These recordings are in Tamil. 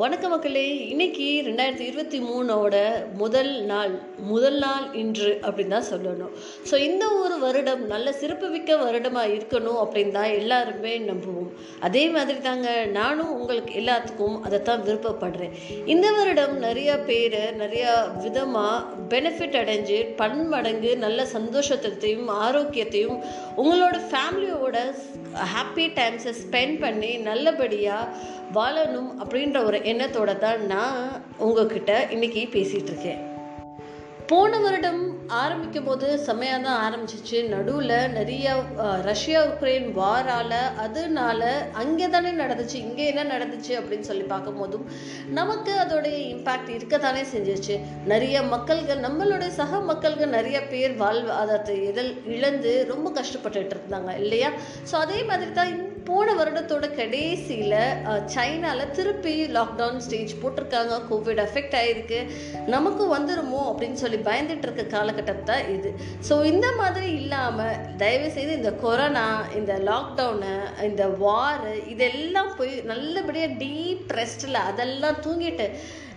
வணக்க மக்களே. இன்னைக்கு ரெண்டாயிரத்தி இருபத்தி மூணோட முதல் நாள் முதல் நாள் இன்று அப்படின்னு தான் சொல்லணும். ஸோ இந்த ஒரு வருடம் நல்ல சிறப்புமிக்க வருடமாக இருக்கணும் அப்படின்னு தான் எல்லாருமே நம்புவோம். அதே மாதிரி தாங்க நானும் உங்களுக்கு எல்லாத்துக்கும் அதை தான் விருப்பப்படுறேன். இந்த வருடம் நிறையா பேர் நிறையா விதமாக பெனிஃபிட் அடைஞ்சு பன்மடங்கு நல்ல சந்தோஷத்தையும் ஆரோக்கியத்தையும் உங்களோட ஃபேமிலியோட ஹாப்பி டைம்ஸை ஸ்பெண்ட் பண்ணி நல்லபடியாக வாழணும் அப்படின்ற ஒரு எண்ணத்தோட தான் நான் உங்ககிட்ட இன்னைக்கு பேசிகிட்டு இருக்கேன் போன வருடம் ஆரம்பிக்கும் போது செம்மையாக தான் ஆரம்பிச்சிச்சு. நடுவில் நிறைய ரஷ்யா உக்ரைன் வாரால் அதனால அங்கே தானே நடந்துச்சு இங்கே என்ன நடந்துச்சு அப்படின்னு சொல்லி பார்க்கும்போதும் நமக்கு அதோடைய இம்பேக்ட் இருக்கத்தானே செஞ்சிச்சு. நிறைய மக்கள்கள் நம்மளுடைய சக மக்கள்கள் நிறைய பேர் வாழ்வாதாரத்தை எதில் இழந்து ரொம்ப கஷ்டப்பட்டுட்டு இருந்தாங்க இல்லையா? ஸோ அதே மாதிரி தான் போன வருடத்தோட கடைசியில் சைனாவில் திருப்பி லாக்டவுன் ஸ்டேஜ் போட்டிருக்காங்க. கோவிட் அஃபெக்ட் ஆகிருக்கு நமக்கு வந்துருமோ அப்படின்னு சொல்லி பயந்துட்டு இருக்க காலகட்டம் தான் இது. ஸோ இந்த மாதிரி இல்லாமல் தயவுசெய்து இந்த கொரோனா இந்த லாக்டவுனு இந்த வார் இதெல்லாம் போய் நல்லபடியாக டீப் ரெஸ்ட்டில் அதெல்லாம் தூங்கிட்டு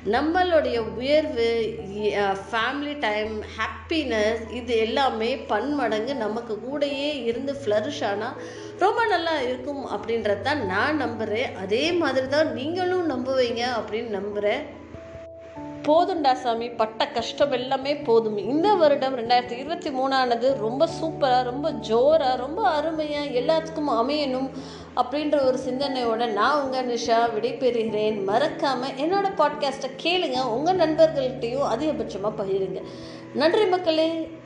நம்மளுடைய உயர்வு ஃபேமிலி டைம் ஹாப்பினஸ் இது எல்லாமே பன்மடங்கு நமக்கு கூடயே இருந்து ஃப்ளரிஷ் ஆனால் ரொம்ப நல்லா இருக்கும் அப்படின்றத தான் நான் நம்புகிறேன் அதே மாதிரி தான் நீங்களும் நம்புவீங்க அப்படின்னு நம்புகிறேன் போதுண்டா சாமி பட்ட கஷ்டம் எல்லாமே போதும். இந்த வருடம் ரெண்டாயிரத்தி இருபத்தி மூணானது ரொம்ப சூப்பராக ரொம்ப ஜோராக ரொம்ப அருமையாக எல்லாத்துக்கும் அமையணும் அப்படின்ற ஒரு சிந்தனையோட நான் உங்கள் நிஷா விடைபெறுகிறேன். மறக்காமல் என்னோடய பாட்காஸ்ட்டை கேளுங்க. உங்கள் நண்பர்கள்ட்டையும் அதிகபட்சமாக பகிருங்க. நன்றி மக்களே.